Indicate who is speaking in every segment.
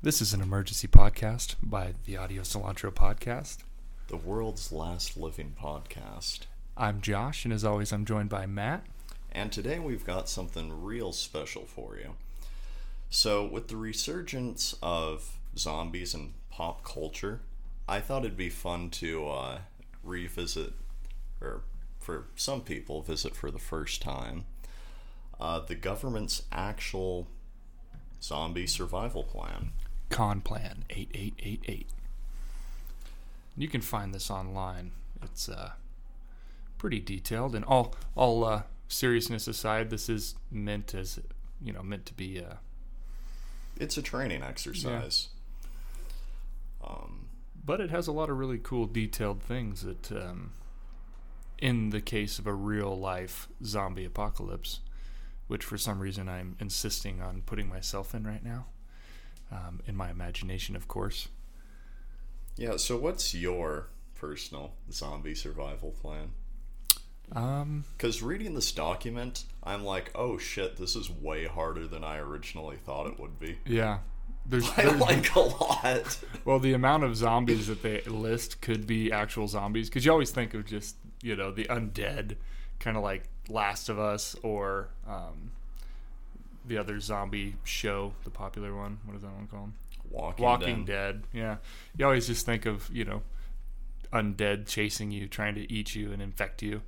Speaker 1: This is an emergency podcast by the Audio Cilantro Podcast.
Speaker 2: The world's last living podcast.
Speaker 1: I'm Josh, and as always, I'm joined by Matt.
Speaker 2: And today we've got something real special for you. So, with the resurgence of zombies in pop culture, I thought it'd be fun to uh, revisit, or for some people, visit for the first time, uh, the government's actual zombie survival plan.
Speaker 1: CONPLAN 8888. You can find this online. It's uh, pretty detailed, and all all uh, seriousness aside, this is meant as you know meant to be uh,
Speaker 2: It's a training exercise. Um,
Speaker 1: but it has a lot of really cool detailed things that um, in the case of a real life zombie apocalypse which for some reason i'm insisting on putting myself in right now um, in my imagination of course
Speaker 2: yeah, so what's your personal zombie survival plan?
Speaker 1: um,
Speaker 2: Because reading this document, I'm like, oh shit, this is way harder than I originally thought it would be.
Speaker 1: yeah there's,
Speaker 2: I
Speaker 1: there's
Speaker 2: like a lot.
Speaker 1: well the amount of zombies that they list could be actual zombies because you always think of just you know the undead kind of like last of us or um, the other zombie show the popular one what is that one called
Speaker 2: Walking,
Speaker 1: Walking
Speaker 2: Dead.
Speaker 1: Dead. Yeah. You always just think of, you know, undead chasing you, trying to eat you and infect you.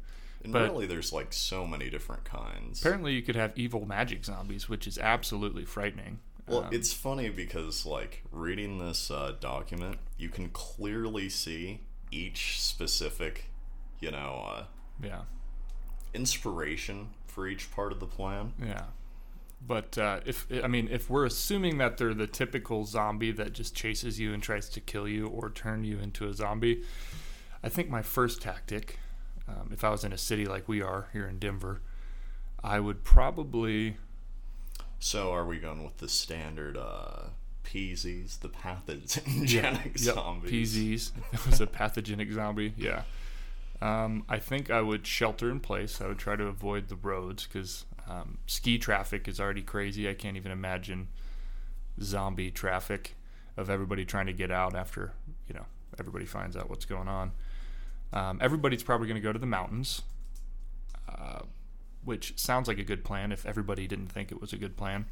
Speaker 2: And
Speaker 1: but-
Speaker 2: really, there's like so many different kinds.
Speaker 1: Apparently, you could have evil magic zombies, which is absolutely frightening.
Speaker 2: Well,
Speaker 1: Um,
Speaker 2: it's funny because like reading this uh, document, you can clearly see each specific, you know, uh,
Speaker 1: yeah.
Speaker 2: inspiration for each part of the plan.
Speaker 1: Yeah. But uh, if I mean, if we're assuming that they're the typical zombie that just chases you and tries to kill you or turn you into a zombie, I think my first tactic, um, if I was in a city like we are here in Denver, I would probably
Speaker 2: So, are we going with the standard uh, PZs, the pathogenic
Speaker 1: Yep,
Speaker 2: zombies?
Speaker 1: PZs. It was a pathogenic zombie. Yeah. Um, I think I would shelter in place. I would try to avoid the roads because um, ski traffic is already crazy. I can't even imagine zombie traffic of everybody trying to get out after you know everybody finds out what's going on. Um, everybody's probably going to go to the mountains, uh, which sounds like a good plan if everybody didn't think it was a good plan.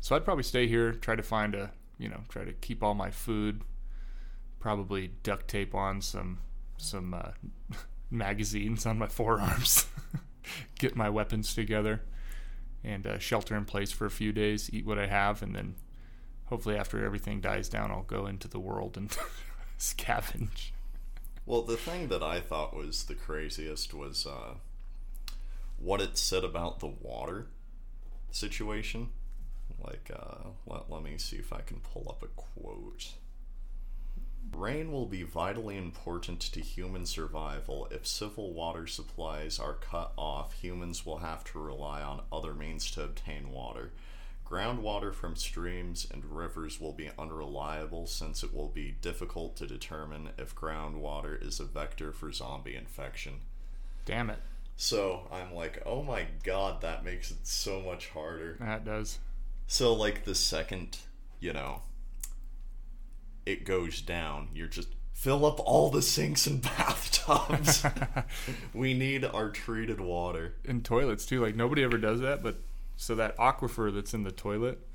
Speaker 1: So I'd probably stay here, try to find a, you know, try to keep all my food, probably duct tape on some some uh, magazines on my forearms, get my weapons together, and uh, shelter in place for a few days, eat what I have, and then hopefully after everything dies down, I'll go into the world and scavenge.
Speaker 2: Well, the thing that I thought was the craziest was uh, what it said about the water situation. Like, uh, let, let me see if I can pull up a quote. Rain will be vitally important to human survival. If civil water supplies are cut off, humans will have to rely on other means to obtain water. Groundwater from streams and rivers will be unreliable since it will be difficult to determine if groundwater is a vector for zombie infection.
Speaker 1: Damn it,
Speaker 2: So I'm like, oh my god, that makes it so much harder.
Speaker 1: that does.
Speaker 2: So, like, the second, you know, it goes down, you're just fill up all the sinks and bathtubs. we need our treated water.
Speaker 1: in toilets too. Like nobody ever does that, but so that aquifer that's in the toilet,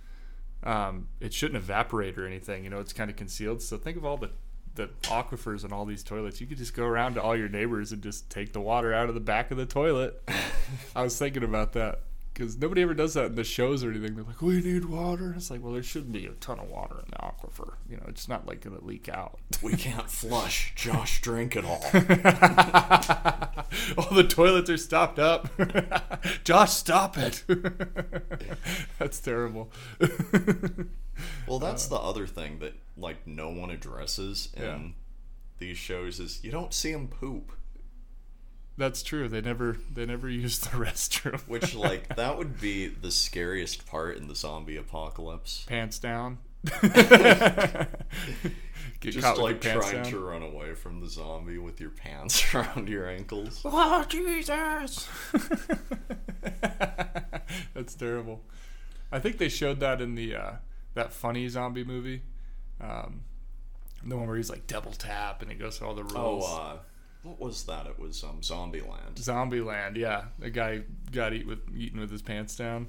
Speaker 1: um, it shouldn't evaporate or anything. You know, it's kind of concealed. So think of all the the aquifers and all these toilets. You could just go around to all your neighbors and just take the water out of the back of the toilet. I was thinking about that because nobody ever does that in the shows or anything. They're like, "We need water." It's like, well, there shouldn't be a ton of water in the aquifer. You know, it's not like gonna leak out.
Speaker 2: We can't flush. Josh, drink it all.
Speaker 1: all the toilets are stopped up. Josh, stop it. That's terrible.
Speaker 2: Well, that's uh, the other thing that, like, no one addresses in
Speaker 1: Yeah.
Speaker 2: these shows is you don't see them poop.
Speaker 1: That's true. They never they never use the restroom.
Speaker 2: Which, like, that would be the scariest part in the zombie apocalypse.
Speaker 1: pants down. Get
Speaker 2: Just like trying
Speaker 1: down.
Speaker 2: to run away from the zombie with your pants around your ankles.
Speaker 1: Oh Jesus! That's terrible. I think they showed that in the uh, that funny zombie movie Um, the one where he's like double tap and he goes through all the
Speaker 2: Oh,
Speaker 1: rules.
Speaker 2: uh, what was that? It was um, Zombieland.
Speaker 1: Zombieland, yeah. The guy got eat with eaten with his pants down.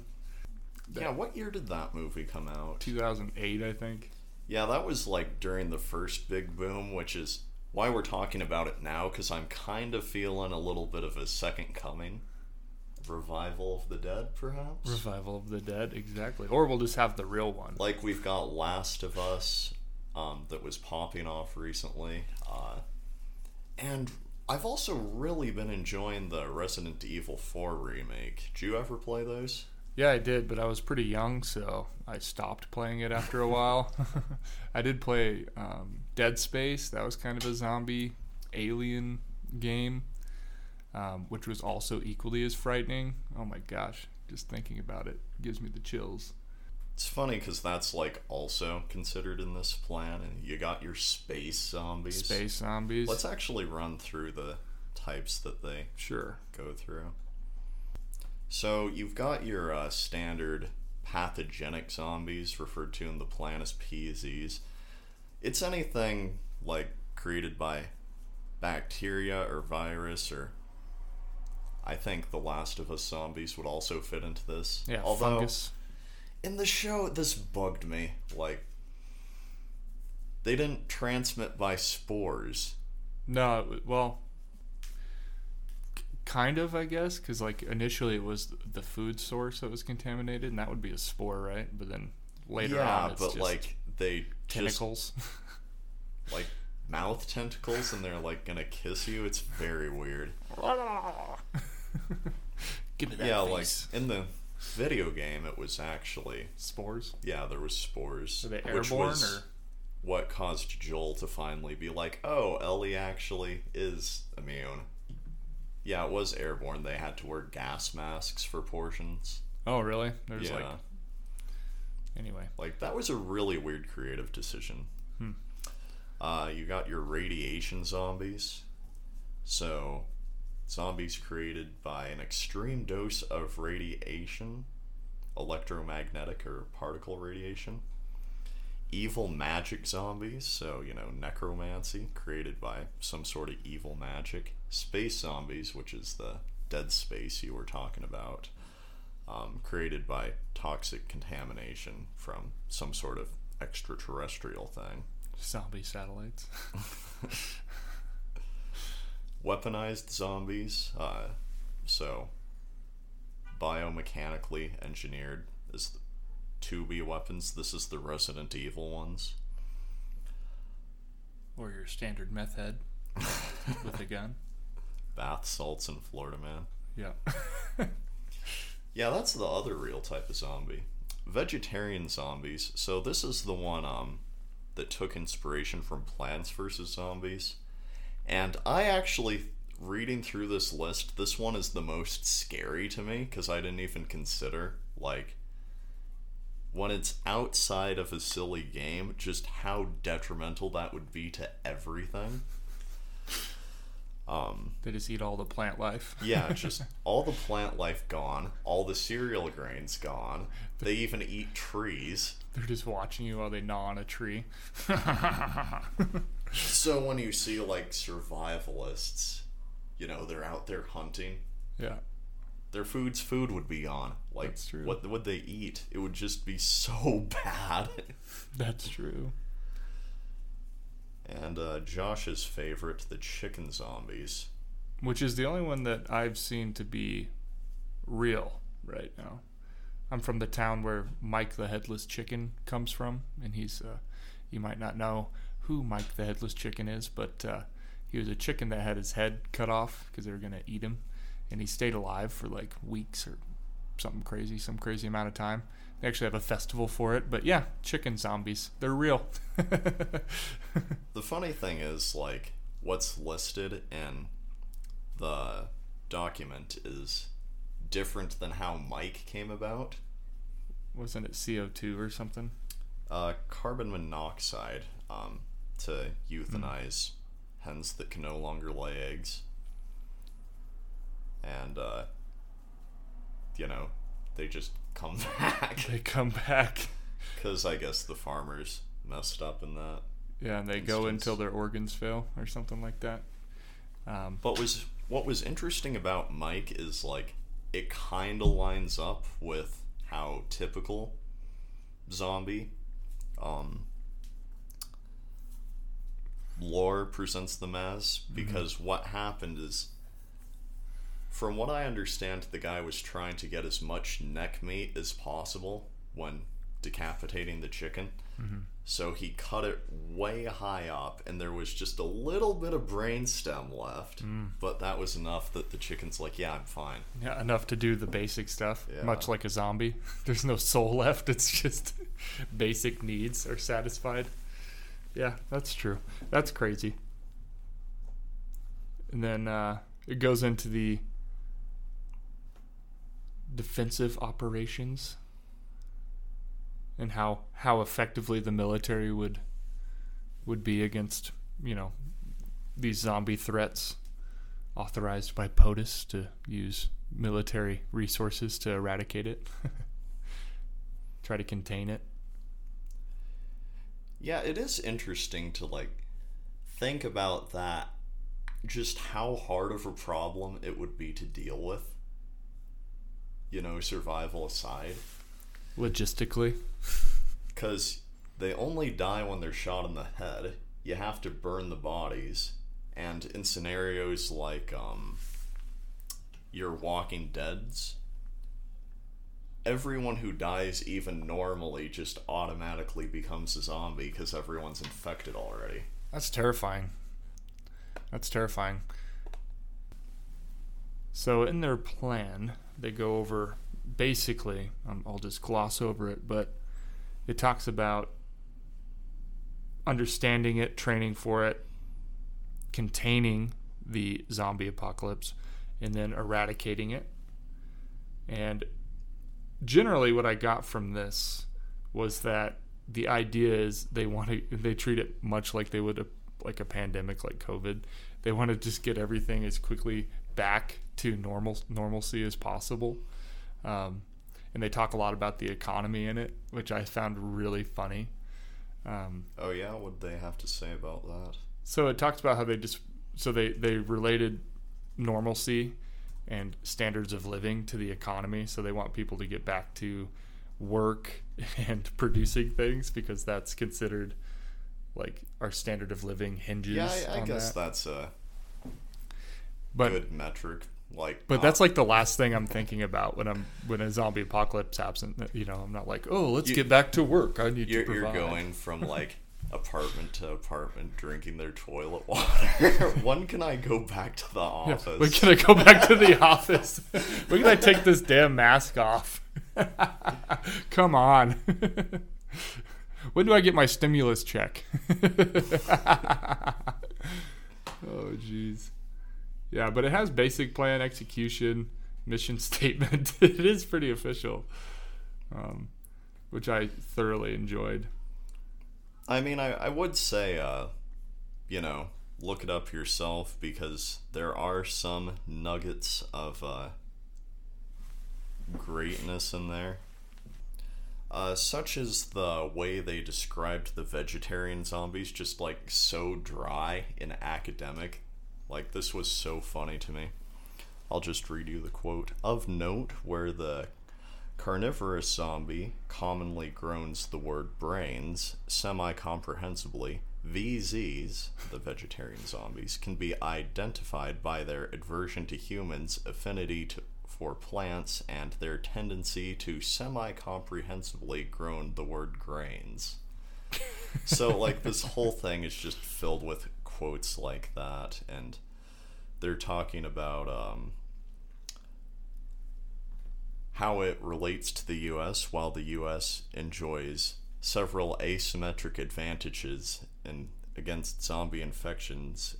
Speaker 2: Yeah, what year did that movie come out?
Speaker 1: 2008, I think.
Speaker 2: Yeah, that was like during the first big boom, which is why we're talking about it now, because I'm kind of feeling a little bit of a second coming. Revival of the Dead, perhaps?
Speaker 1: Revival of the Dead, exactly. Or we'll just have the real one.
Speaker 2: like we've got Last of Us um, that was popping off recently, uh, and I've also really been enjoying the Resident Evil 4 remake. Did you ever play those?
Speaker 1: Yeah, I did, but I was pretty young, so I stopped playing it after a while. I did play um, Dead Space. That was kind of a zombie alien game, um, which was also equally as frightening. Oh my gosh, just thinking about it gives me the chills.
Speaker 2: It's funny because that's like also considered in this plan, and you got your space zombies.
Speaker 1: Space zombies.
Speaker 2: Let's actually run through the types that they
Speaker 1: sure.
Speaker 2: go through. So you've got your uh, standard pathogenic zombies, referred to in the plan as PZs. It's anything like created by bacteria or virus, or I think the Last of Us zombies would also fit into this.
Speaker 1: Yeah,
Speaker 2: Although
Speaker 1: fungus.
Speaker 2: In the show, this bugged me. Like they didn't transmit by spores.
Speaker 1: No, well, kind of, I guess, because like initially it was the food source that was contaminated, and that would be a spore, right? But then later
Speaker 2: yeah,
Speaker 1: on, it's
Speaker 2: but
Speaker 1: just
Speaker 2: like they just
Speaker 1: tentacles.
Speaker 2: like mouth tentacles and they're like gonna kiss you. It's very weird.
Speaker 1: Give me that
Speaker 2: yeah,
Speaker 1: face.
Speaker 2: like in the video game, it was actually
Speaker 1: spores.
Speaker 2: yeah, there was spores,
Speaker 1: Are they
Speaker 2: which
Speaker 1: airborne
Speaker 2: was
Speaker 1: or?
Speaker 2: what caused Joel to finally be like, "Oh, Ellie actually is immune." Yeah, it was airborne. They had to wear gas masks for portions.
Speaker 1: Oh, really? There's
Speaker 2: yeah,
Speaker 1: like anyway.
Speaker 2: like that was a really weird creative decision.
Speaker 1: Hmm.
Speaker 2: Uh, you got your radiation zombies. So, zombies created by an extreme dose of radiation, electromagnetic or particle radiation. Evil magic zombies, so, you know, necromancy, created by some sort of evil magic. Space zombies, which is the dead space you were talking about, um, created by toxic contamination from some sort of extraterrestrial thing.
Speaker 1: Zombie satellites.
Speaker 2: weaponized zombies. Uh, so, biomechanically engineered is the 2B weapons. This is the Resident Evil ones.
Speaker 1: or your standard meth head with a gun.
Speaker 2: Bath salts in Florida Man.
Speaker 1: Yeah.
Speaker 2: Yeah, that's the other real type of zombie. Vegetarian zombies. So this is the one um that took inspiration from Plants vs Zombies. And I actually reading through this list, this one is the most scary to me because I didn't even consider like when it's outside of a silly game, just how detrimental that would be to everything. Um,
Speaker 1: they just eat all the plant life.
Speaker 2: yeah, just all the plant life gone, all the cereal grains gone. They even eat trees.
Speaker 1: They're just watching you while they gnaw on a tree.
Speaker 2: So when you see like survivalists, you know, they're out there hunting,
Speaker 1: yeah.
Speaker 2: their food's food would be gone. Like
Speaker 1: That's true.
Speaker 2: what would they eat? It would just be so bad.
Speaker 1: That's true.
Speaker 2: and uh, Josh's favorite, the chicken zombies.
Speaker 1: Which is the only one that I've seen to be real right now. I'm from the town where Mike the Headless Chicken comes from, and he's, uh, you might not know who Mike the Headless Chicken is, but uh, he was a chicken that had his head cut off because they were going to eat him, and he stayed alive for like weeks or something crazy, some crazy amount of time. They actually have a festival for it, but yeah, chicken zombies. They're real.
Speaker 2: The funny thing is, like, what's listed in the document is different than how Mike came about.
Speaker 1: Wasn't it CO2 or something?
Speaker 2: Uh, carbon monoxide um, to euthanize hens that can no longer lay eggs. And, uh, you know, they just come back.
Speaker 1: They come back.
Speaker 2: Because I guess the farmers messed up in that.
Speaker 1: Yeah, and they go until their organs fail or something like that. Um,
Speaker 2: But was what was interesting about Mike is like it kind of lines up with how typical zombie um, lore presents them as mm-hmm. because what happened is from what I understand the guy was trying to get as much neck meat as possible when decapitating the chicken mm-hmm. so he cut it way high up and there was just a little bit of brainstem left mm. but that was enough that the chicken's like yeah i'm fine
Speaker 1: yeah, enough to do the basic stuff,
Speaker 2: Yeah.
Speaker 1: much like a zombie. There's no soul left. It's just basic needs are satisfied. Yeah, that's true. That's crazy. And then uh, it goes into the defensive operations and how how effectively the military would would be against you know these zombie threats authorized by POTUS to use military resources to eradicate it try to contain it
Speaker 2: yeah it is interesting to like think about that just how hard of a problem it would be to deal with you know survival aside.
Speaker 1: Logistically.
Speaker 2: Because they only die when they're shot in the head. You have to burn the bodies, and in scenarios like um, your Walking Dead's, everyone who dies even normally just automatically becomes a zombie because everyone's infected already.
Speaker 1: That's terrifying. That's terrifying. So, in their plan, they go over basically, um, I'll just gloss over it, but it talks about understanding it, training for it, containing the zombie apocalypse, and then eradicating it. And generally, what I got from this was that the idea is they want to they treat it much like they would a, like a pandemic like COVID. They want to just get everything as quickly back to normal normalcy as possible. Um, and they talk a lot about the economy in it, which I found really funny. Um,
Speaker 2: Oh yeah, what they have to say about that?
Speaker 1: so it talks about how they just so they they related normalcy and standards of living to the economy. So they want people to get back to work and producing things because that's considered like our standard of living hinges.
Speaker 2: Yeah, I, I
Speaker 1: on
Speaker 2: guess
Speaker 1: that.
Speaker 2: that's a
Speaker 1: But
Speaker 2: good metric. Like,
Speaker 1: but
Speaker 2: not-
Speaker 1: that's like the last thing I'm thinking about when I'm when a zombie apocalypse happens. You know, I'm not like, oh, let's
Speaker 2: You-
Speaker 1: get back to work. I need
Speaker 2: you're,
Speaker 1: to
Speaker 2: you're going from like apartment to apartment drinking their toilet water. when can I go back to the
Speaker 1: Yeah,
Speaker 2: office?
Speaker 1: when can I go back to the office? when can I take this damn mask off? Come on. when do I get my stimulus check? oh, jeez. Yeah, but it has basic plan, execution, mission statement. it is pretty official, um, which I thoroughly enjoyed.
Speaker 2: I mean, I, I would say, uh, you know, look it up yourself because there are some nuggets of uh, greatness in there. Uh, such as the way they described the vegetarian zombies, just like so dry and academic. Like, this was so funny to me. I'll just read you the quote. Of note, where the carnivorous zombie commonly groans the word brains semi comprehensibly, VZs, the vegetarian zombies, can be identified by their aversion to humans, affinity to, for plants, and their tendency to semi comprehensibly groan the word grains. so, like, this whole thing is just filled with quotes like that, and they're talking about um, how it relates to the US while the US enjoys several asymmetric advantages in against zombie infections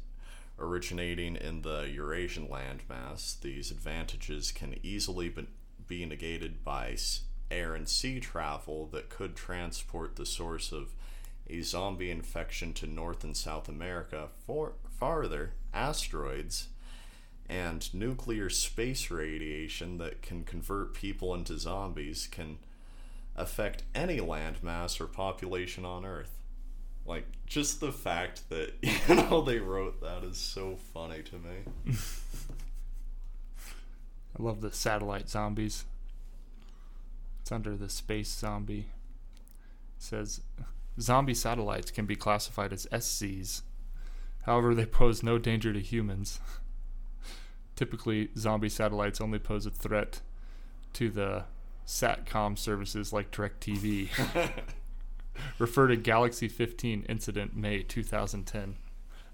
Speaker 2: originating in the Eurasian landmass. These advantages can easily be, negated by air and sea travel that could transport the source of a zombie infection to North and South America for farther asteroids and nuclear space radiation that can convert people into zombies can affect any landmass or population on Earth. Like just the fact that you know they wrote that is so funny to me.
Speaker 1: I love the satellite zombies. It's under the space zombie. It says zombie satellites can be classified as SCs. However, they pose no danger to humans. Typically, zombie satellites only pose a threat to the SATCOM services like DirecTV. Refer to Galaxy 15 incident May 2010.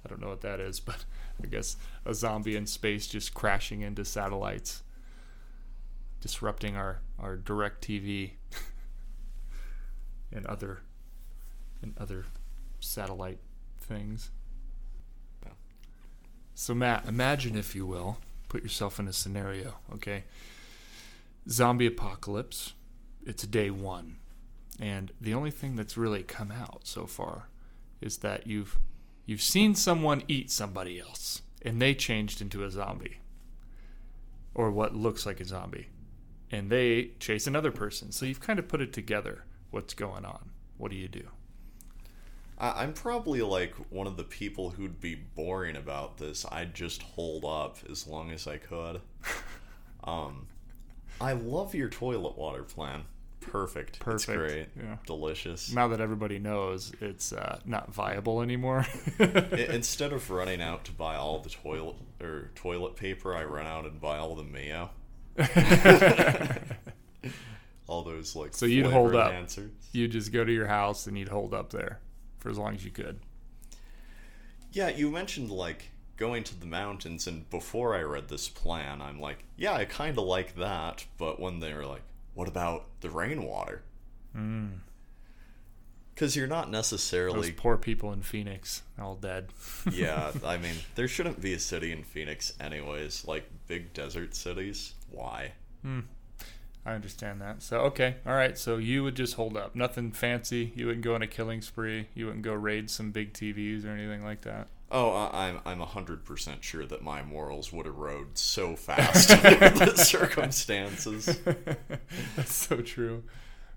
Speaker 1: I don't know what that is, but I guess a zombie in space just crashing into satellites, disrupting our our DirecTV and other and other satellite things. So Matt, imagine if you will, put yourself in a scenario, okay? Zombie apocalypse. It's day 1. And the only thing that's really come out so far is that you've you've seen someone eat somebody else and they changed into a zombie or what looks like a zombie and they chase another person so you've kind of put it together what's going on what do you do
Speaker 2: I, I'm probably like one of the people who'd be boring about this. I'd just hold up as long as I could. um, I love your toilet water plan. Perfect. It's
Speaker 1: Perfect,
Speaker 2: great.
Speaker 1: yeah.
Speaker 2: Delicious.
Speaker 1: now that everybody knows it's uh, not viable anymore
Speaker 2: Instead of running out to buy all the toilet or toilet paper, I run out and buy all the mayo. all those like
Speaker 1: So you'd hold up.
Speaker 2: enhancers.
Speaker 1: you just go to your house and you'd hold up there for as long as you could
Speaker 2: Yeah, you mentioned like going to the mountains, and before I read this plan, I'm like, yeah, I kind of like that. But when they were like, what about the rainwater? Because you're not
Speaker 1: Hmm. those
Speaker 2: necessarily.
Speaker 1: poor people in phoenix all dead
Speaker 2: yeah, I mean, there shouldn't be a city in Phoenix, anyways. Like big desert cities. Why?
Speaker 1: I understand that. So okay, all right. So you would just hold up, nothing fancy. You wouldn't go on a killing spree. You wouldn't go raid some big TVs or anything like that.
Speaker 2: Oh, I- I'm I'm hundred percent sure that my morals would erode so fast in the circumstances.
Speaker 1: That's so true.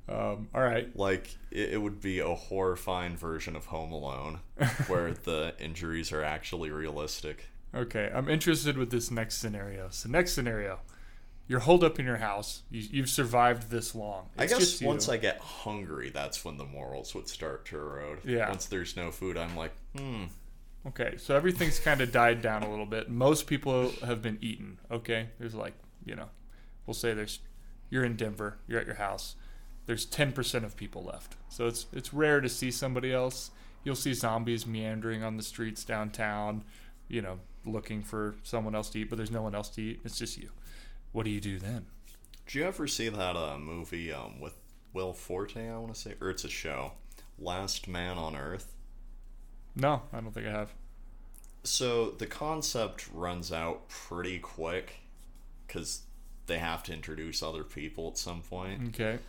Speaker 1: Um, all right.
Speaker 2: Like it, it would be a horrifying version of Home Alone, where the injuries are actually realistic.
Speaker 1: Okay, I'm interested with this next scenario. So next scenario, you're holed up in your house. You, you've survived this long.
Speaker 2: I guess once I get hungry, that's when the morals would start to erode.
Speaker 1: Yeah.
Speaker 2: Once there's no food, I'm like, hmm.
Speaker 1: Okay, so everything's kind of died down a little bit. Most people have been eaten. Okay, there's like you know, we'll say there's you're in Denver, you're at your house. There's 10% of people left, so it's it's rare to see somebody else. You'll see zombies meandering on the streets downtown, you know, looking for someone else to eat, but there's no one else to eat. It's just you. What do you do then?
Speaker 2: Did you ever see that uh, movie um, with Will Forte? I want to say, or it's a show, Last Man on Earth.
Speaker 1: No, I don't think I have.
Speaker 2: So the concept runs out pretty quick because they have to introduce other people at some point.
Speaker 1: Okay.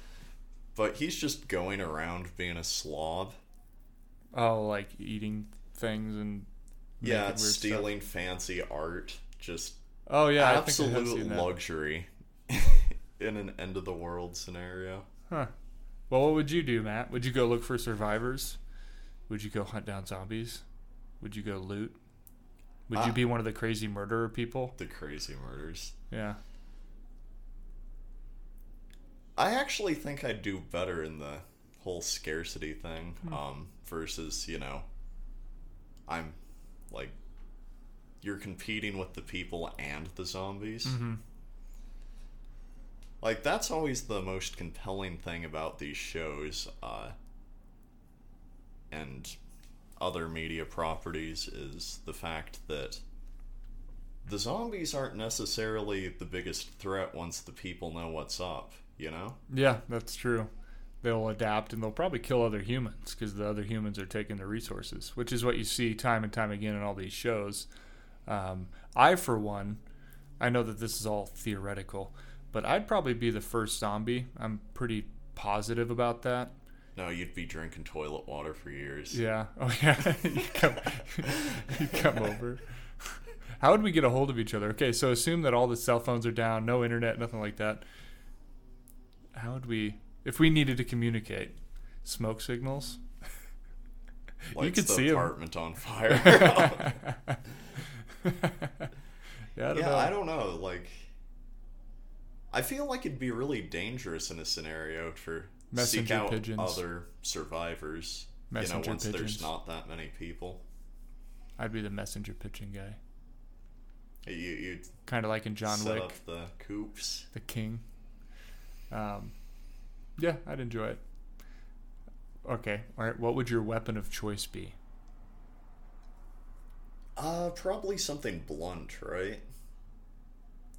Speaker 2: But he's just going around being a slob.
Speaker 1: Oh, like eating things and
Speaker 2: Yeah,
Speaker 1: weird stuff.
Speaker 2: stealing fancy art. Just
Speaker 1: Oh yeah, I think I have
Speaker 2: absolute luxury in an end of the world scenario.
Speaker 1: Huh. Well, what would you do, Matt? Would you go look for survivors? Would you go hunt down zombies? Would you go loot? Would you
Speaker 2: Uh,
Speaker 1: be one of the crazy murderer people?
Speaker 2: The crazy murders.
Speaker 1: Yeah.
Speaker 2: I actually think I'd do better in the whole scarcity thing
Speaker 1: Hmm.
Speaker 2: um, versus, you know, I'm like, you're competing with the people and the zombies.
Speaker 1: Mm-hmm.
Speaker 2: Like, that's always the most compelling thing about these shows uh, and other media properties is the fact that the zombies aren't necessarily the biggest threat once the people know what's up, you know?
Speaker 1: Yeah, that's true. They'll adapt and they'll probably kill other humans because the other humans are taking their resources, which is what you see time and time again in all these shows. Um, I, for one, I know that this is all theoretical, but I'd probably be the first zombie. I'm pretty positive about that.
Speaker 2: No, you'd be drinking toilet water for years.
Speaker 1: Yeah. Oh yeah. you come, you come over. How would we get a hold of each other? Okay, so assume that all the cell phones are down, no internet, nothing like that. How would we, if we needed to communicate, smoke signals?
Speaker 2: Lights
Speaker 1: could
Speaker 2: the
Speaker 1: see
Speaker 2: apartment on fire.
Speaker 1: yeah, I don't
Speaker 2: yeah,
Speaker 1: know.
Speaker 2: I don't know. Like, I feel like it'd be really dangerous in a scenario to seek out
Speaker 1: pigeons.
Speaker 2: other survivors. you know, once there's not that many people.
Speaker 1: I'd be the messenger pigeon guy,
Speaker 2: You you
Speaker 1: kind of like in John Wick,
Speaker 2: up the coops.
Speaker 1: the king. Um, yeah, I'd enjoy it. Okay, all right. What would your weapon of choice be?
Speaker 2: Uh, probably something blunt, right?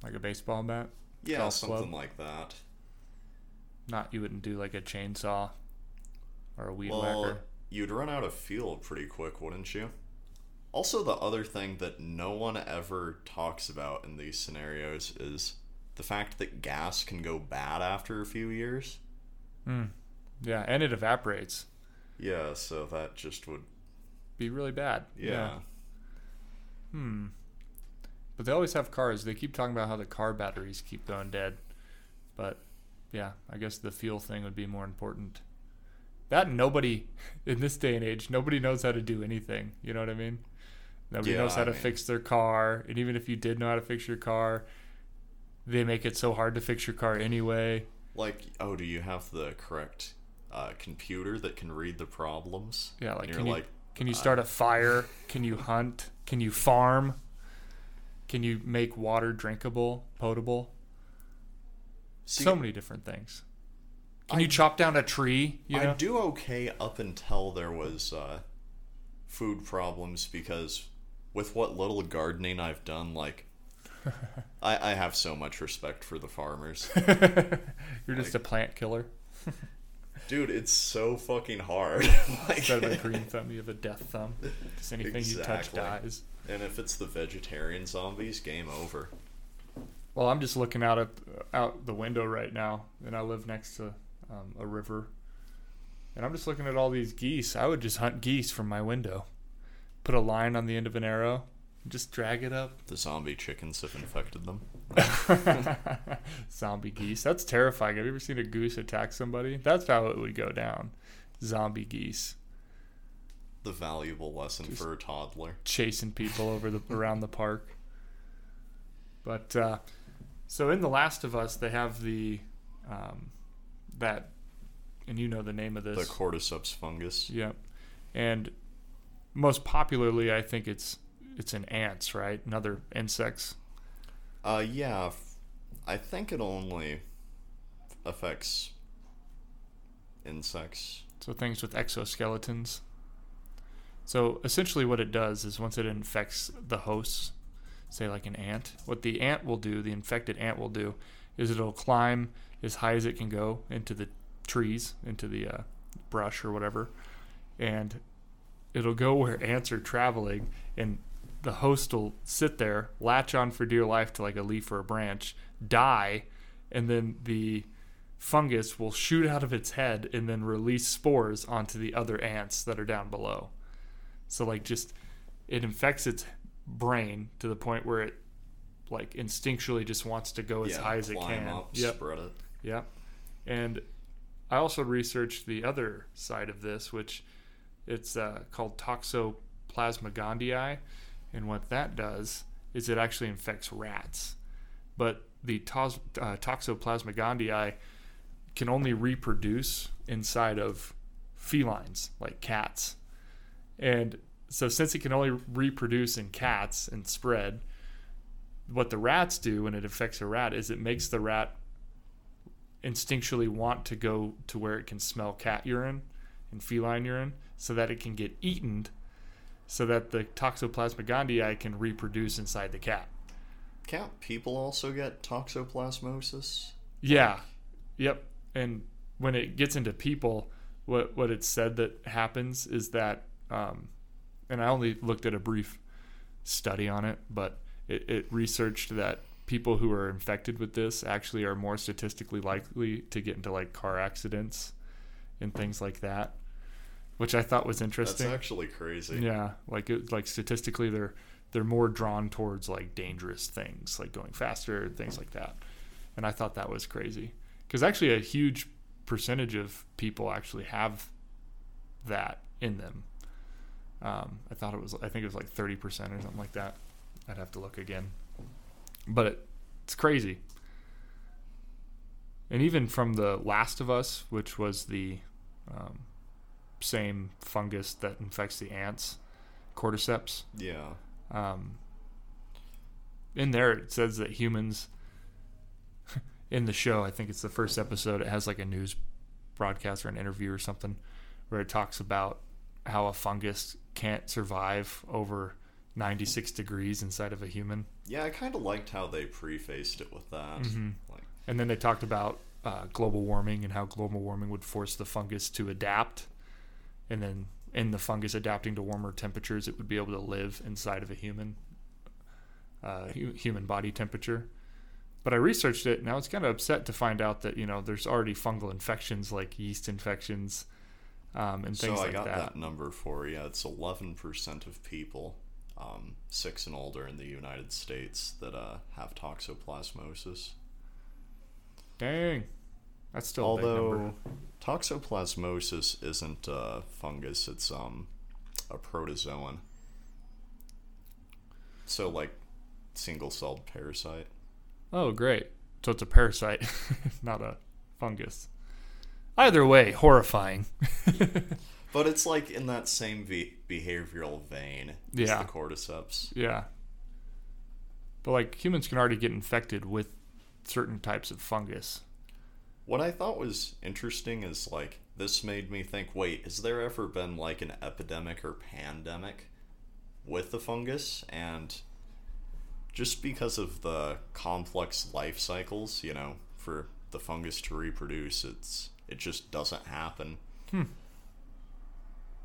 Speaker 1: Like a baseball bat?
Speaker 2: Yeah,
Speaker 1: Golf
Speaker 2: something
Speaker 1: club?
Speaker 2: like that.
Speaker 1: Not you wouldn't do like a chainsaw or a weed
Speaker 2: Well,
Speaker 1: whacker.
Speaker 2: you'd run out of fuel pretty quick, wouldn't you? Also, the other thing that no one ever talks about in these scenarios is the fact that gas can go bad after a few years.
Speaker 1: Hmm. Yeah, and it evaporates.
Speaker 2: Yeah, so that just would.
Speaker 1: Be really bad.
Speaker 2: Yeah.
Speaker 1: Hmm. But they always have cars. They keep talking about how the car batteries keep going dead. But yeah, I guess the fuel thing would be more important. That nobody in this day and age, nobody knows how to do anything. You know what I mean? Nobody
Speaker 2: Yeah,
Speaker 1: knows how
Speaker 2: I
Speaker 1: to
Speaker 2: mean-
Speaker 1: fix their car. And even if you did know how to fix your car, they make it so hard to fix your car anyway.
Speaker 2: Like, oh, do you have the correct uh, computer that can read the problems?
Speaker 1: Yeah, like
Speaker 2: and
Speaker 1: can
Speaker 2: you're
Speaker 1: you
Speaker 2: like,
Speaker 1: can you
Speaker 2: uh,
Speaker 1: start a fire? Can you hunt? Can you farm? Can you make water drinkable, potable?
Speaker 2: See,
Speaker 1: so many different things. Can
Speaker 2: I-
Speaker 1: you chop down a tree? You
Speaker 2: I do okay up until there was uh, food problems because with what little gardening I've done, like I, I have so much respect for the farmers.
Speaker 1: You're just a plant killer.
Speaker 2: Dude, it's so fucking hard. like,
Speaker 1: Instead of a green thumb, you have a death thumb. Just anything you touch dies.
Speaker 2: and if it's the vegetarian zombies, game over.
Speaker 1: Well, I'm just looking out at out the window right now, and I live next to um, a river, and I'm just looking at all these geese. I would just hunt geese from my window, put a line on the end of an arrow, just drag it up.
Speaker 2: The zombie chickens have infected them.
Speaker 1: Zombie geese. That's terrifying. Have you ever seen a goose attack somebody? That's how it would go down. Zombie geese
Speaker 2: The valuable lesson
Speaker 1: Just-
Speaker 2: for a toddler.
Speaker 1: chasing people over the around the park. But uh, so in The Last of Us, they have the um, that, and you know the name of this.
Speaker 2: The cordyceps fungus.
Speaker 1: Yep. And most popularly, I think it's it's in ants, right? And other insects.
Speaker 2: Uh, yeah, I think it only affects insects.
Speaker 1: So things with exoskeletons. So essentially, what it does is once it infects the hosts, say like an ant, what the ant will do, the infected ant will do, is it'll climb as high as it can go into the trees, into the uh, brush or whatever, and it'll go where ants are traveling, and the host will sit there, latch on for dear life to like a leaf or a branch, die, and then the fungus will shoot out of its head and then release spores onto the other ants that are down below. So like just it infects its brain to the point where it like instinctually just wants to go as
Speaker 2: yeah,
Speaker 1: high as it can.
Speaker 2: up,
Speaker 1: Yep.
Speaker 2: spread it.
Speaker 1: Yep. And I also researched the other side of this, which it's uh, called Toxoplasma gondii, and what that does is it actually infects rats. But the tos- uh, Toxoplasma gondii can only reproduce inside of felines, like cats. And so, since it can only reproduce in cats and spread, what the rats do when it affects a rat is it makes the rat instinctually want to go to where it can smell cat urine and feline urine so that it can get eaten so that the toxoplasma gondii can reproduce inside the cat.
Speaker 2: Can't people also get toxoplasmosis?
Speaker 1: Yeah. Yep. And when it gets into people, what what it's said that happens is that um, and I only looked at a brief study on it, but it, it researched that people who are infected with this actually are more statistically likely to get into like car accidents and things like that, which I thought was interesting.
Speaker 2: That's actually crazy.
Speaker 1: Yeah, like it, like statistically, they're they're more drawn towards like dangerous things, like going faster, things like that. And I thought that was crazy because actually a huge percentage of people actually have that in them. Um, I thought it was. I think it was like thirty percent or something like that. I'd have to look again, but it, it's crazy. And even from the Last of Us, which was the um, same fungus that infects the ants, cordyceps.
Speaker 2: Yeah.
Speaker 1: Um, in there, it says that humans. in the show, I think it's the first episode. It has like a news broadcast or an interview or something, where it talks about how a fungus can't survive over 96 degrees inside of a human.
Speaker 2: Yeah, I kind of liked how they prefaced it with that.
Speaker 1: Mhm.
Speaker 2: Like,
Speaker 1: And then they talked about uh, global warming and how global warming would force the fungus to adapt. And then, in the fungus adapting to warmer temperatures, it would be able to live inside of a human, uh, hu- human body temperature. But I researched it. Now it's kind of upset to find out that you know there's already fungal infections like yeast infections, um, and things like that.
Speaker 2: so I got
Speaker 1: that.
Speaker 2: that. number for you. It's 11% of people, um, six and older in the United States, that uh, have toxoplasmosis.
Speaker 1: Dang, that's still.
Speaker 2: Although toxoplasmosis isn't a fungus, it's um a protozoan. So like single-celled parasite.
Speaker 1: Oh, great. So it's a parasite, not a fungus. Either way, horrifying.
Speaker 2: But it's like in that same ve- behavioral vein as
Speaker 1: Yeah.
Speaker 2: the cordyceps.
Speaker 1: yeah. But like humans can already get infected with certain types of fungus.
Speaker 2: What I thought was interesting is like this made me think, wait, has there ever been like an epidemic or pandemic with the fungus? And just because of the complex life cycles, you know, for the fungus to reproduce, it's it just doesn't happen.
Speaker 1: Hmm.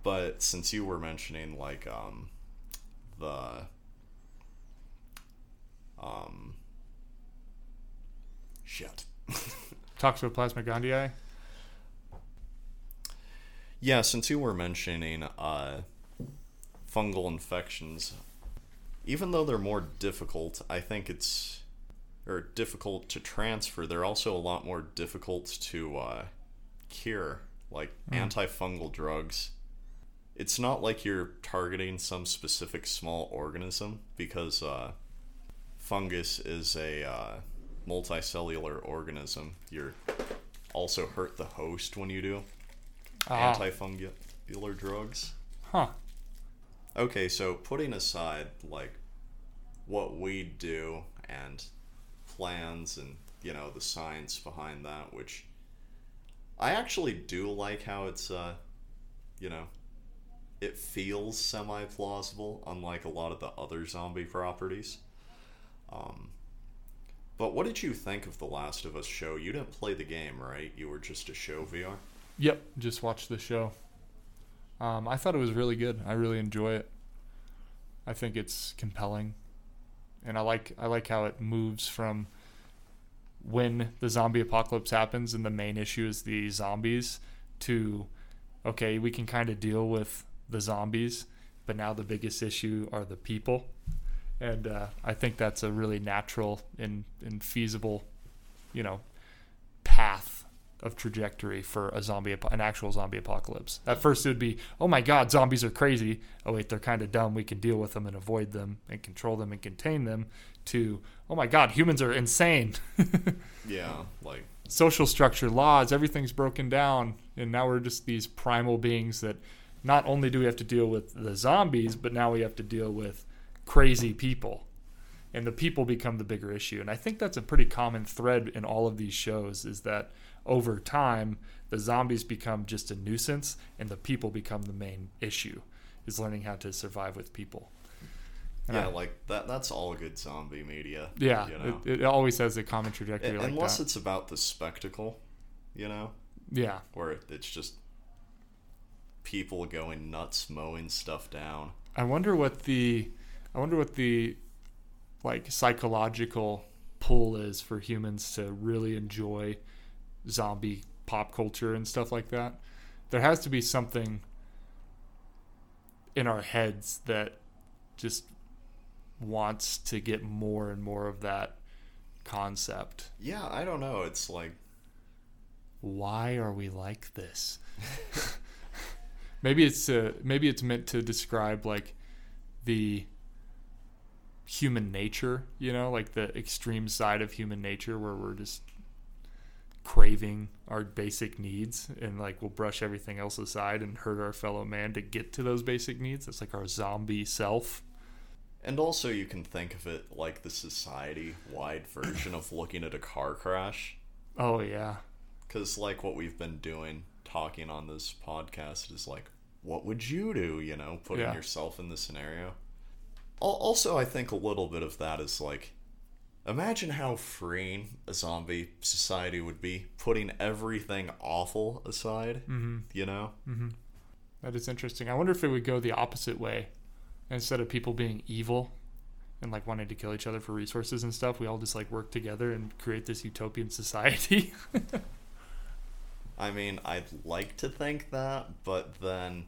Speaker 2: But since you were mentioning like um the um shit.
Speaker 1: Toxoplasma gondii.
Speaker 2: Yeah, since you were mentioning uh, fungal infections, even though they're more difficult, I think it's or difficult to transfer. They're also a lot more difficult to uh, cure, like antifungal drugs. It's not like you're targeting some specific small organism because uh, fungus is a uh, multicellular organism. You're also hurt the host when you do
Speaker 1: Ah,
Speaker 2: antifungal drugs.
Speaker 1: huh.
Speaker 2: Okay, so putting aside like what we do and plans and you know the science behind that, which I actually do like how it's uh you know it feels semi plausible, unlike a lot of the other zombie properties. But what did you think of the Last of Us show? You didn't play the game, right? You were just a show VR.
Speaker 1: Yep, just watched the show. Um, I thought it was really good. I really enjoy it. I think it's compelling, and I like I like how it moves from when the zombie apocalypse happens and the main issue is the zombies to okay we can kind of deal with the zombies, but now the biggest issue are the people, and uh, I think that's a really natural and, and feasible, you know, path of trajectory for a zombie, an actual zombie apocalypse. At first, it would be, oh my God, zombies are crazy. Oh wait, they're kind of dumb. We can deal with them and avoid them and control them and contain them. To, oh my God, humans are insane.
Speaker 2: Yeah, like
Speaker 1: Social structure, laws, everything's broken down, and now we're just these primal beings that not only do we have to deal with the zombies, but now we have to deal with crazy people. And the people become the bigger issue. And I think that's a pretty common thread in all of these shows is that over time the zombies become just a nuisance and the people become the main issue is learning how to survive with people. And
Speaker 2: yeah,
Speaker 1: I-
Speaker 2: like that. That's all good zombie media.
Speaker 1: yeah,
Speaker 2: you know?
Speaker 1: it, it always has a common trajectory
Speaker 2: Un-
Speaker 1: like
Speaker 2: unless
Speaker 1: that.
Speaker 2: it's about the spectacle, you know,
Speaker 1: yeah,
Speaker 2: where it's just people going nuts mowing stuff down.
Speaker 1: I wonder what the I wonder what the like psychological pull is for humans to really enjoy zombie pop culture and stuff like that. There has to be something in our heads that just wants to get more and more of that concept.
Speaker 2: Yeah, I don't know. It's like
Speaker 1: Why are we like this? Maybe it's uh, maybe it's meant to describe like the human nature, you know, like the extreme side of human nature where we're just craving our basic needs and like we'll brush everything else aside and hurt our fellow man to get to those basic needs. It's like our zombie self.
Speaker 2: And also, you can think of it like the society wide version of looking at a car crash.
Speaker 1: Oh yeah.
Speaker 2: Because, like, what we've been doing, talking on this podcast, is like, what would you do? You know, putting
Speaker 1: Yeah.
Speaker 2: yourself in the scenario. Al- Also, I think a little bit of that is like, imagine how freeing a zombie society would be, putting everything awful aside.
Speaker 1: Mm-hmm.
Speaker 2: You know?
Speaker 1: That is interesting. I wonder if it would go the opposite way. Instead of people being evil and like wanting to kill each other for resources and stuff, we all just like work together and create this utopian society.
Speaker 2: I mean, I'd like to think that, but then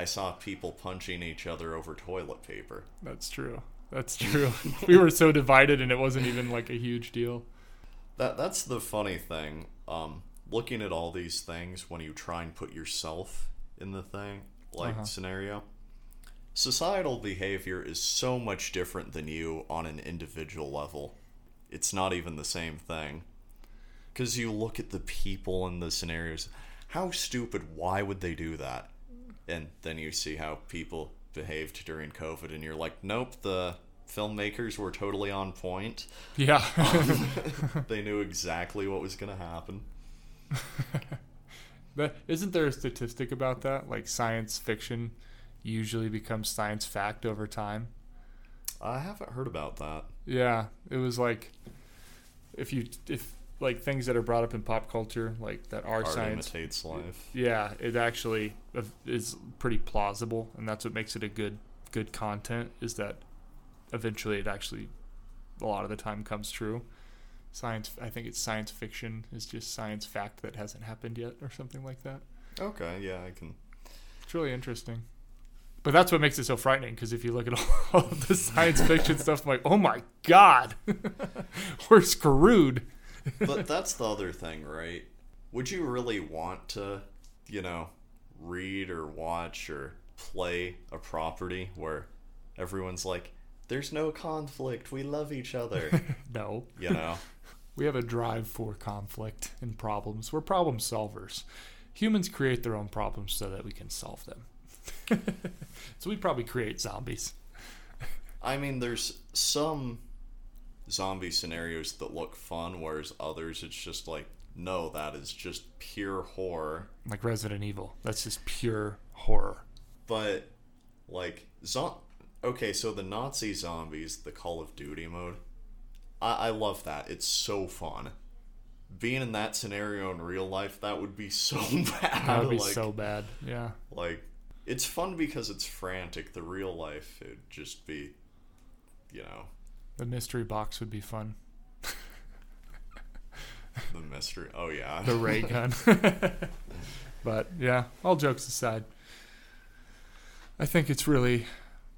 Speaker 2: I saw people punching each other over toilet paper.
Speaker 1: That's true. That's true. we were so divided and it wasn't even like a huge deal.
Speaker 2: That that's the funny thing. Um, looking at all these things when you try and put yourself in the thing, like
Speaker 1: Uh-huh.
Speaker 2: scenario, societal behavior is so much different than you on an individual level. It's not even the same thing. Because you look at the people in the scenarios, how stupid, why would they do that? And then you see how people behaved during COVID, and you're like, nope, the filmmakers were totally on point.
Speaker 1: Yeah.
Speaker 2: Um, they knew exactly what was going to happen.
Speaker 1: But isn't there a statistic about that? Like science fiction usually becomes science fact over time.
Speaker 2: I haven't heard about that.
Speaker 1: Yeah, it was like if you if like things that are brought up in pop culture like that are
Speaker 2: Art
Speaker 1: science
Speaker 2: imitates life.
Speaker 1: yeah, it actually uh, is pretty plausible, and that's what makes it a good good content. Is that eventually it actually a lot of the time comes true. Science, I think it's science fiction is just science fact that hasn't happened yet, or something like that.
Speaker 2: Okay, yeah, I can.
Speaker 1: It's really interesting. But that's what makes it so frightening because if you look at all of the science fiction stuff, I'm like, oh my god, we're screwed.
Speaker 2: But that's the other thing, right? Would you really want to, you know, read or watch or play a property where everyone's like, there's no conflict, we love each other,
Speaker 1: No,
Speaker 2: you know?
Speaker 1: we have a drive for conflict and problems. We're problem solvers. Humans create their own problems so that we can solve them. so we probably create zombies.
Speaker 2: I mean, there's some zombie scenarios that look fun, whereas others it's just like, no, that is just pure horror.
Speaker 1: Like Resident Evil. That's just pure horror.
Speaker 2: But like, zo- okay, so the Nazi zombies, the Call of Duty mode, I, I love that. It's so fun. Being in that scenario in real life, that would be so bad.
Speaker 1: That would be
Speaker 2: like,
Speaker 1: so bad. Yeah.
Speaker 2: like it's fun because it's frantic. The real life, it'd just be, you know,
Speaker 1: The mystery box would be fun.
Speaker 2: the mystery. Oh yeah,
Speaker 1: the ray gun. but yeah, all jokes aside, I think it's really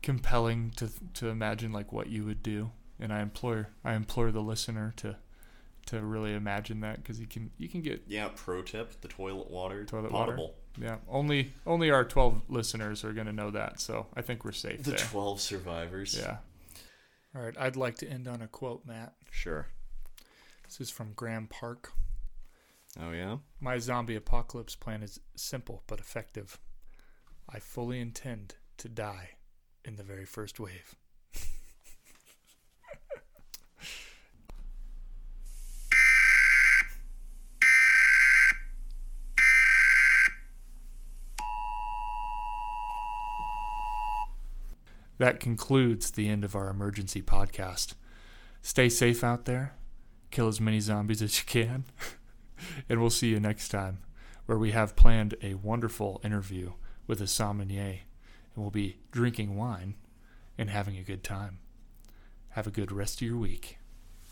Speaker 1: compelling to to imagine like what you would do, and I implore I implore the listener to to really imagine that because you can you can get
Speaker 2: yeah. Pro tip: the toilet water,
Speaker 1: Toilet water.
Speaker 2: potable.
Speaker 1: yeah only only our twelve listeners are gonna know that, so I think we're safe
Speaker 2: The
Speaker 1: there.
Speaker 2: twelve survivors.
Speaker 1: yeah. All right, I'd like to end on a quote, Matt.
Speaker 2: Sure.
Speaker 1: This is from Graham Park.
Speaker 2: Oh yeah.
Speaker 1: My zombie apocalypse plan is simple but effective. I fully intend to die in the very first wave. That concludes the end of our emergency podcast. Stay safe out there. Kill as many zombies as you can. and we'll see you next time, where we have planned a wonderful interview with a sommelier, and we'll be drinking wine and having a good time. Have a good rest of your week.